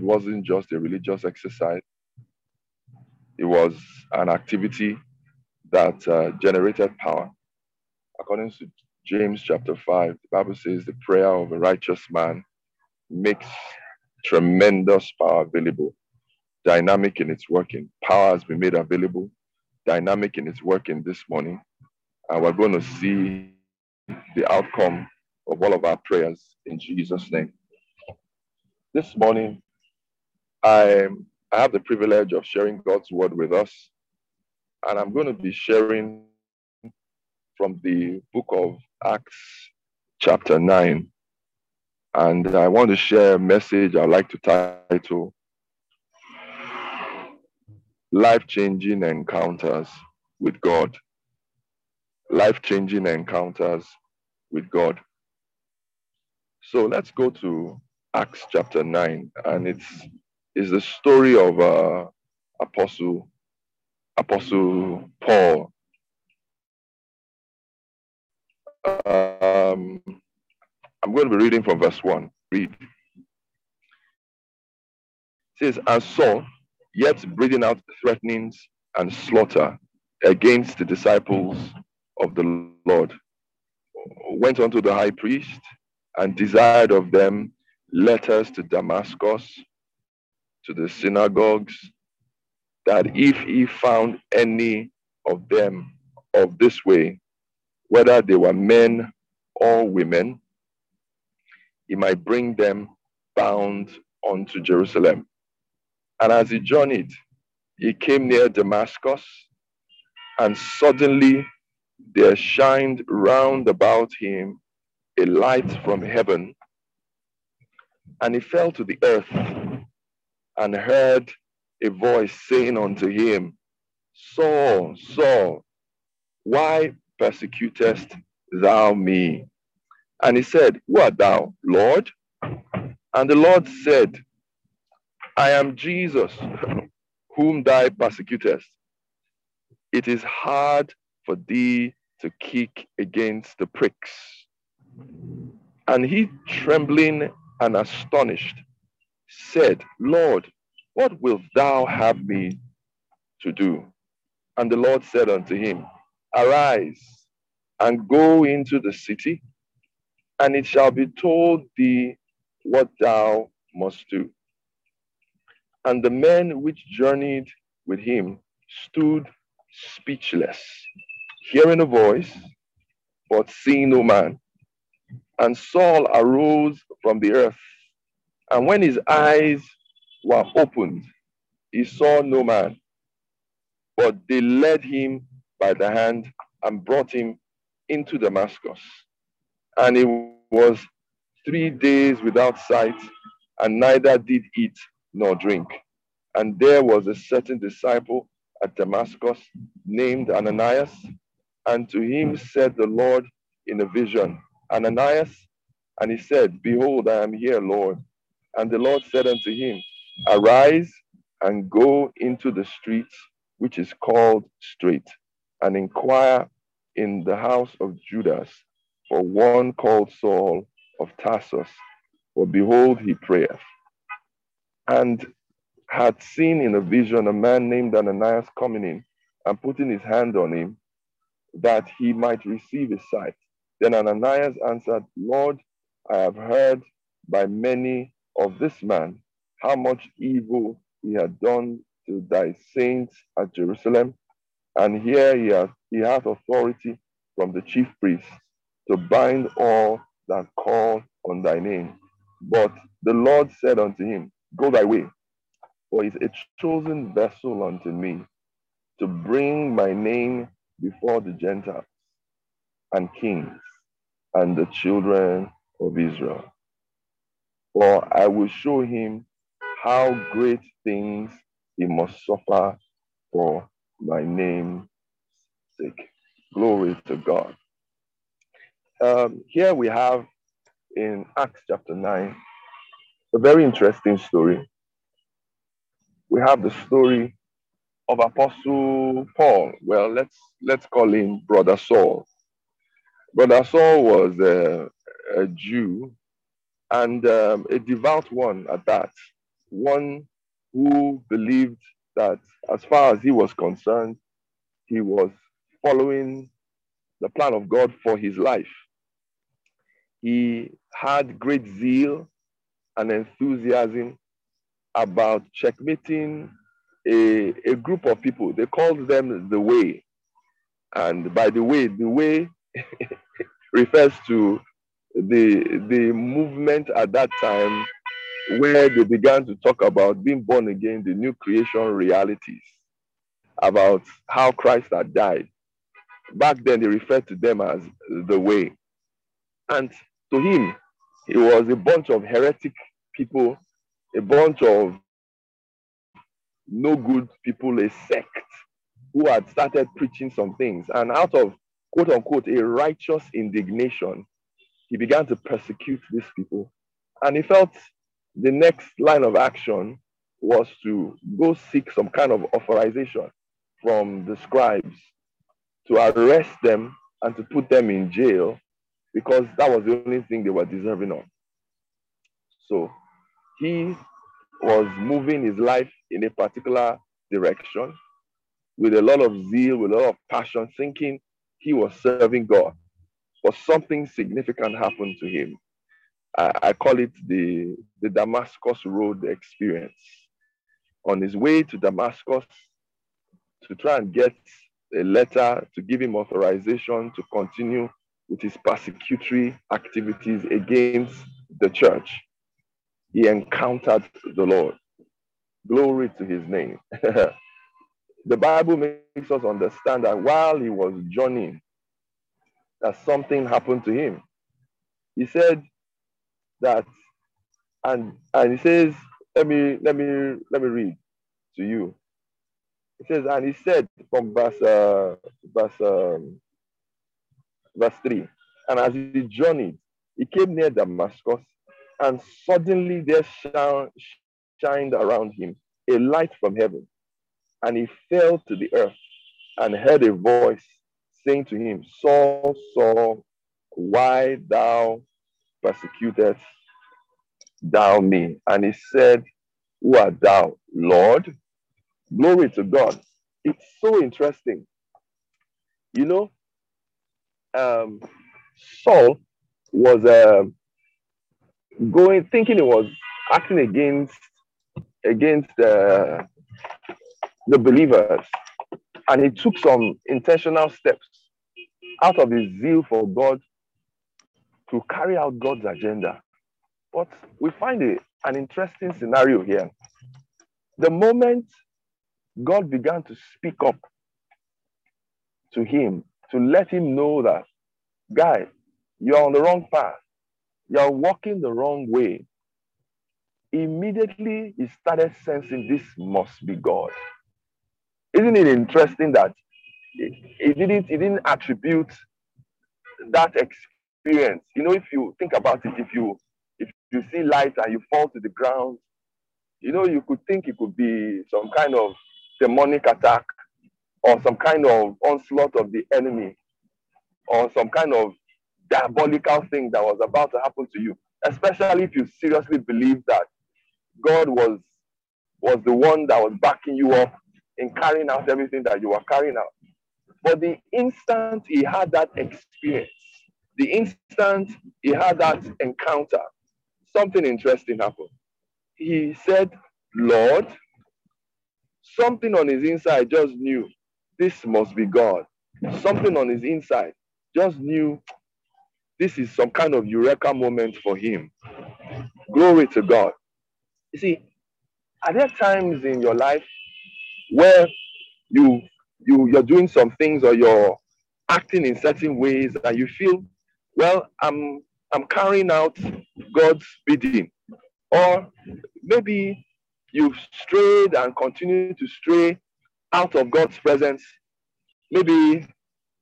wasn't just a religious exercise, it was an activity that uh, generated power. According to James chapter 5, the Bible says the prayer of a righteous man makes tremendous power available, dynamic in its working. Power has been made available, dynamic in its working this morning. And we're going to see the outcome of all of our prayers in Jesus' name. This morning, I, I have the privilege of sharing God's word with us. And I'm going to be sharing from the book of Acts, chapter 9. And I want to share a message I'd like to title Life Changing Encounters with God. Life Changing Encounters with God. So let's go to Acts chapter 9, and it's, it's the story of uh, Apostle, Apostle Paul. Um, I'm going to be reading from verse 1. Read. It says, And Saul, yet breathing out threatenings and slaughter against the disciples of the Lord, went unto the high priest and desired of them letters to Damascus, to the synagogues, that if he found any of them of this way, whether they were men or women, he might bring them bound unto Jerusalem. And as he journeyed, he came near Damascus, and suddenly there shined round about him a light from heaven, and he fell to the earth and heard a voice saying unto him, Saul, Saul, why persecutest thou me? And he said, Who art thou, Lord? And the Lord said, I am Jesus, whom thou persecutest. It is hard for thee to kick against the pricks. And he, trembling and astonished, said, Lord, what wilt thou have me to do? And the Lord said unto him, Arise and go into the city, and it shall be told thee what thou must do. And the men which journeyed with him stood speechless, hearing a voice, but seeing no man. And Saul arose from the earth, and when his eyes were opened, he saw no man. But they led him by the hand and brought him into Damascus. And he was three days without sight, and neither did eat nor drink. And there was a certain disciple at Damascus named Ananias, and to him said the Lord in a vision, Ananias? And he said, Behold, I am here, Lord. And the Lord said unto him, Arise and go into the street which is called Straight, and inquire in the house of Judas for one called Saul of Tarsus. For behold, he prayeth. And had seen in a vision a man named Ananias coming in and putting his hand on him that he might receive his sight. Then Ananias answered, Lord, I have heard by many of this man how much evil he had done to thy saints at Jerusalem. And here he hath, he hath authority from the chief priests to bind all that call on thy name. But the Lord said unto him, Go thy way, for he is a chosen vessel unto me to bring my name before the Gentiles and kings and the children of Israel. For I will show him how great things he must suffer for my name's sake. Glory to God. Um, here we have in Acts chapter 9 a very interesting story. We have the story of Apostle Paul. Well, let's let's call him Brother Saul. Brother Saul was a, a Jew and um, a devout one at that. one who believed that, as far as he was concerned, he was following the plan of God for his life. He had great zeal and enthusiasm about checkmating a, a group of people. They called them the Way. And by the way, the Way refers to the, the movement at that time where they began to talk about being born again, the new creation realities, about how Christ had died. Back then, they referred to them as the way. And to him, it was a bunch of heretic people, a bunch of no good people, a sect who had started preaching some things. And out of quote unquote a righteous indignation, he began to persecute these people. And he felt the next line of action was to go seek some kind of authorization from the scribes to arrest them and to put them in jail because that was the only thing they were deserving of. So he was moving his life in a particular direction with a lot of zeal, with a lot of passion, thinking he was serving God. But something significant happened to him. I, I call it the, the Damascus Road experience. On his way to Damascus to try and get a letter to give him authorization to continue with his persecutory activities against the church, he encountered the Lord. Glory to his name. the Bible makes us understand that while he was journeying, that something happened to him. He said that, and and he says, let me let me let me read to you. He says, and he said from verse uh, verse um, verse three, and as he journeyed, he came near Damascus, and suddenly there shined around him a light from heaven, and he fell to the earth and heard a voice saying to him, Saul, Saul, why thou persecutest thou me? And he said, Who art thou, Lord? Glory to God. It's so interesting. You know, um, Saul was uh, going, thinking he was acting against against uh, the believers, and he took some intentional steps out of his zeal for God to carry out God's agenda. But we find a, an interesting scenario here. The moment God began to speak up to him to let him know that, guy, you're on the wrong path, you're walking the wrong way. Immediately he started sensing this must be God. Isn't it interesting that he didn't he didn't attribute that experience. You know, if you think about it, if you if you see light and you fall to the ground, you know, you could think it could be some kind of demonic attack or some kind of onslaught of the enemy or some kind of diabolical thing that was about to happen to you, especially if you seriously believe that God was was the one that was backing you up in carrying out everything that you were carrying out. But the instant he had that experience, the instant he had that encounter, something interesting happened. He said, Lord, something on his inside just knew this must be God. Something on his inside just knew this is some kind of eureka moment for him. Glory to God. You see, are there times in your life where you you you're doing some things or you're acting in certain ways and you feel, well, I'm I'm carrying out God's bidding. Or maybe you've strayed and continue to stray out of God's presence. Maybe,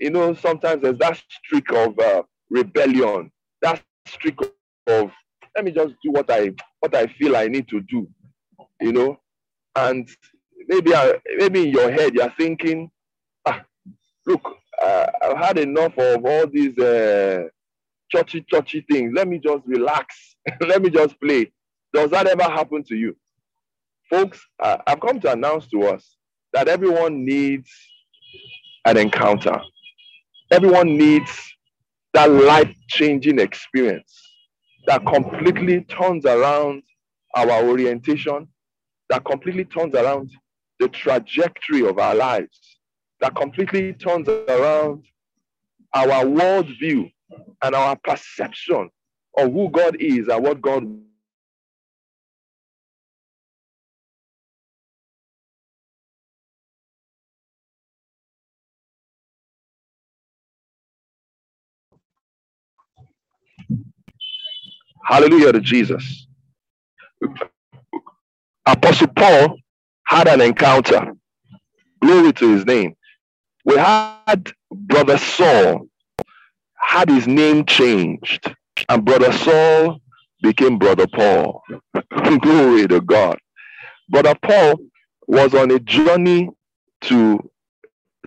you know, sometimes there's that streak of uh, rebellion, that streak of, let me just do what I what I feel I need to do, you know, and maybe maybe in your head you're thinking, ah, look, uh, I've had enough of all these uh, churchy churchy things. Let me just relax. Let me just play. Does that ever happen to you? Folks, uh, I've come to announce to us that everyone needs an encounter. Everyone needs that life changing experience that completely turns around our orientation, that completely turns around the trajectory of our lives, that completely turns around our worldview and our perception of who God is and what God Hallelujah to Jesus. Apostle Paul had an encounter. Glory to his name. We had Brother Saul had his name changed, and Brother Saul became Brother Paul. Glory to God. Brother Paul was on a journey to,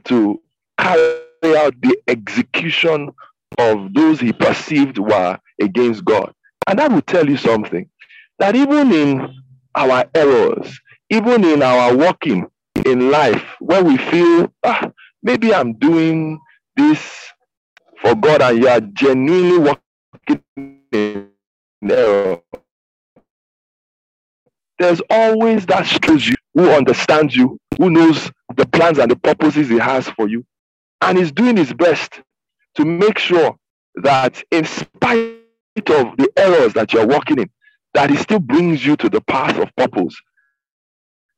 to carry out the execution of those he perceived were against God. And that will tell you something that even in our errors, even in our walking in life, when we feel, ah, maybe I'm doing this for God and you are genuinely walking in there's always that stranger who understands you, who knows the plans and the purposes he has for you, and is doing his best to make sure that in spite of the errors that you're walking in, that He still brings you to the path of purpose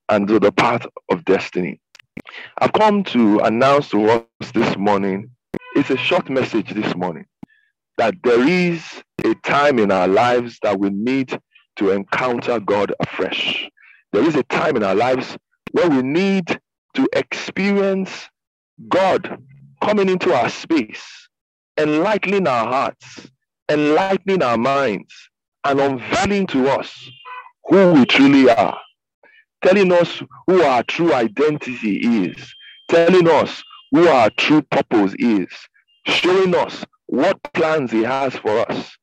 and to the path of destiny. I've come to announce to us this morning, it's a short message this morning, that there is a time in our lives that we need to encounter God afresh. There is a time in our lives where we need to experience God coming into our space, enlightening our hearts, enlightening our minds and unveiling to us who we truly are, telling us who our true identity is, telling us who our true purpose is, showing us what plans he has for us,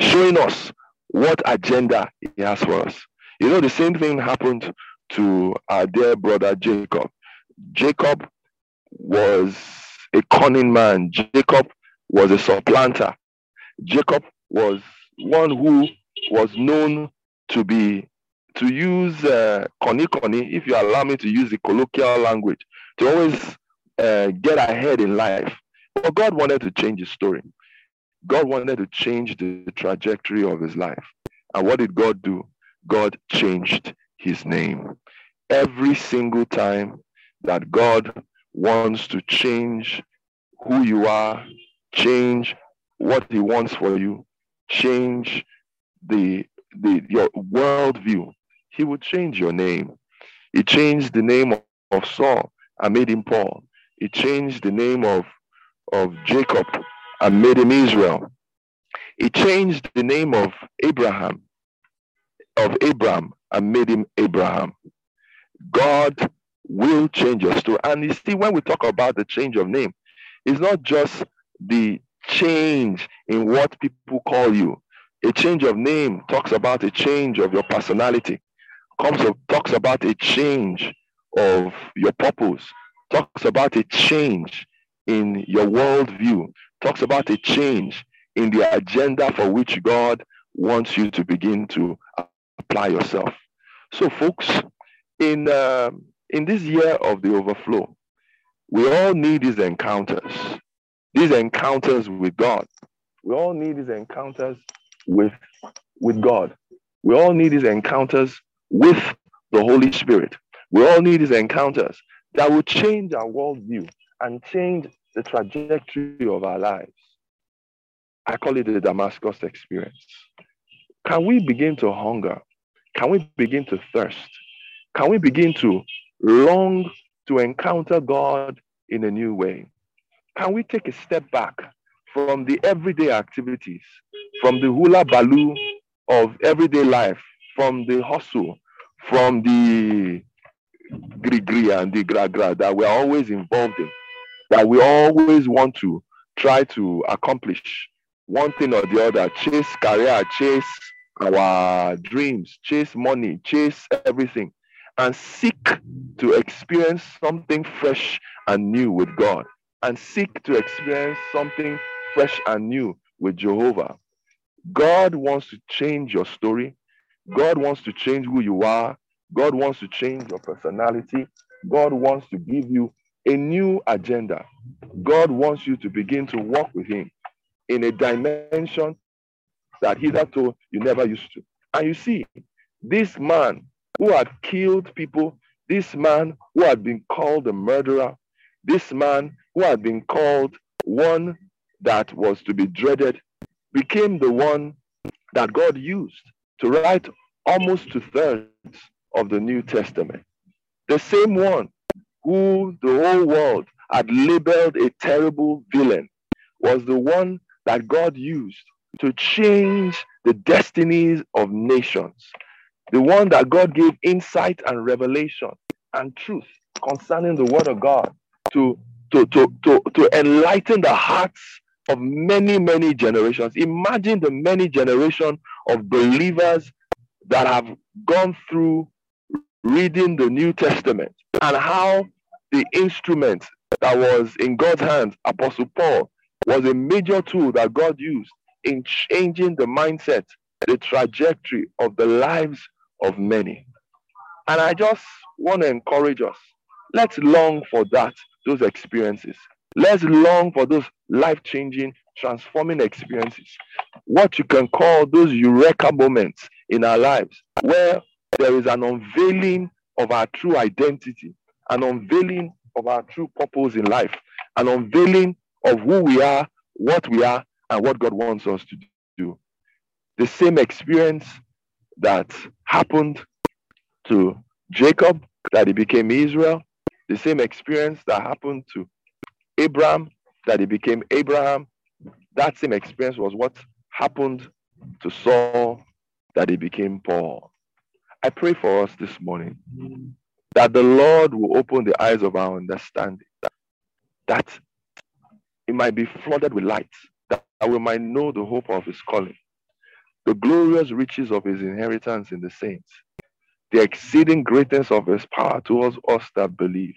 showing us what agenda he has for us. You know, the same thing happened to our dear brother Jacob. Jacob was a cunning man. Jacob was a supplanter. Jacob was one who was known to be to use uh, koni koni, if you allow me to use the colloquial language, to always uh, get ahead in life. But God wanted to change his story. God wanted to change the trajectory of his life. And what did God do? God changed his name. Every single time that God wants to change who you are, change what he wants for you, change the, the your worldview. He would change your name. He changed the name of, Saul and made him Paul. He changed the name of, of Jacob and made him Israel. He changed the name of Abram, of Abram, and made him Abraham. God will change your story. And you see, when we talk about the change of name, it's not just the change in what people call you. A change of name talks about a change of your personality, comes talks about a change of your purpose, talks about a change in your worldview, talks about a change in the agenda for which God wants you to begin to apply yourself. So, folks, in uh, in this year of the overflow, we all need these encounters these encounters with God. We all need these encounters with, with God. We all need these encounters with the Holy Spirit. We all need these encounters that will change our worldview and change the trajectory of our lives. I call it the Damascus experience. Can we begin to hunger? Can we begin to thirst? Can we begin to long to encounter God in a new way? can we take a step back from the everyday activities, from the hula baloo of everyday life, from the hustle, from the gri and the gra gra that we're always involved in, that we always want to try to accomplish one thing or the other, chase career, chase our dreams, chase money, chase everything. and seek to experience something fresh and new with God and seek to experience something fresh and new with Jehovah. God wants to change your story. God wants to change who you are. God wants to change your personality. God wants to give you a new agenda. God wants you to begin to walk with Him in a dimension that hitherto you never used to. And you see, this man who had killed people, this man who had been called a murderer, this man who had been called one that was to be dreaded, became the one that God used to write almost two thirds of the New Testament. The same one who the whole world had labeled a terrible villain was the one that God used to change the destinies of nations. The one that God gave insight and revelation and truth concerning the word of God to, to, to, to, to enlighten the hearts of many, many generations. Imagine the many generations of believers that have gone through reading the New Testament and how the instrument that was in God's hands, Apostle Paul, was a major tool that God used in changing the mindset, the trajectory of the lives of many. And I just want to encourage us. Let's long for that, those experiences. Let's long for those life changing, transforming experiences. What you can call those eureka moments in our lives where there is an unveiling of our true identity, an unveiling of our true purpose in life, an unveiling of who we are, what we are, and what God wants us to do. The same experience that happened to Jacob, that he became Israel, the same experience that happened to Abram, that he became Abraham, that same experience was what happened to Saul, that he became Paul. I pray for us this morning that the Lord will open the eyes of our understanding, that, that it might be flooded with light, that we might know the hope of his calling, the glorious riches of his inheritance in the saints, the exceeding greatness of his power towards us that believe,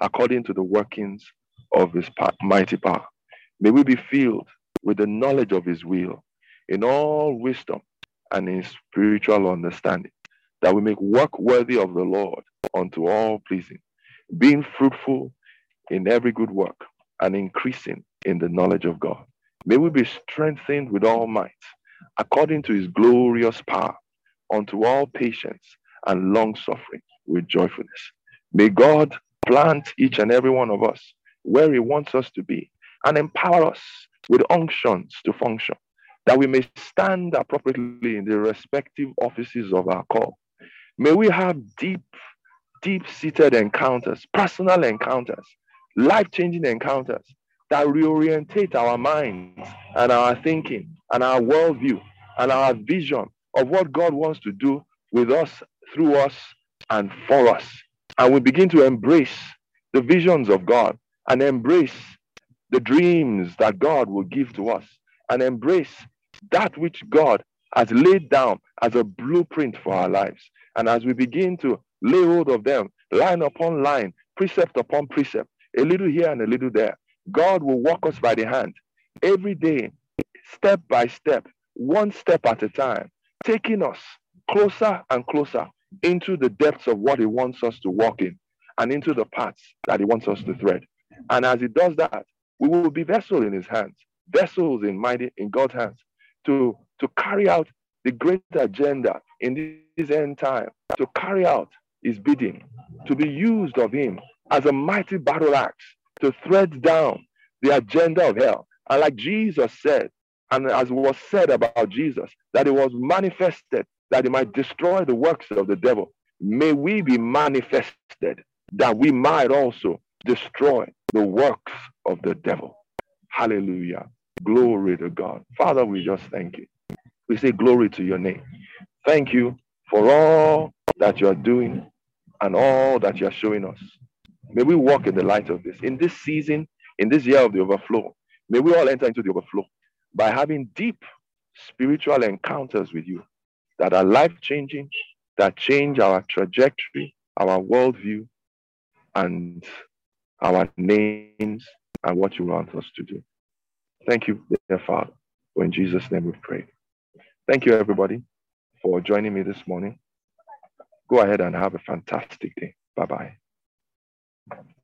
according to the workings of his mighty power. May we be filled with the knowledge of his will in all wisdom and in spiritual understanding, that we make work worthy of the Lord unto all pleasing, being fruitful in every good work and increasing in the knowledge of God. May we be strengthened with all might, according to his glorious power, unto all patience and long suffering with joyfulness. May God plant each and every one of us where he wants us to be and empower us with unctions to function, that we may stand appropriately in the respective offices of our call. May we have deep, deep seated encounters, personal encounters life changing encounters that reorientate our minds and our thinking and our worldview and our vision of what God wants to do with us, through us, and for us. And we begin to embrace the visions of God and embrace the dreams that God will give to us and embrace that which God has laid down as a blueprint for our lives. And as we begin to lay hold of them, line upon line, precept upon precept, a little here and a little there. God will walk us by the hand every day, step by step, one step at a time, taking us closer and closer into the depths of what He wants us to walk in and into the paths that He wants us to thread. And as He does that, we will be vessels in His hands, vessels in mighty in God's hands to, to carry out the great agenda in this end time, to carry out His bidding, to be used of Him as a mighty battle axe to thread down the agenda of hell. And like Jesus said, and as was said about Jesus, that it was manifested that it might destroy the works of the devil. May we be manifested that we might also destroy the works of the devil. Hallelujah. Glory to God. Father, we just thank you. We say glory to your name. Thank you for all that you are doing and all that you are showing us. May we walk in the light of this. In this season, in this year of the overflow, may we all enter into the overflow by having deep spiritual encounters with you that are life changing, that change our trajectory, our worldview, and our names and what you want us to do. Thank you, dear Father. In Jesus' name we pray. Thank you, everybody, for joining me this morning. Go ahead and have a fantastic day. Bye bye.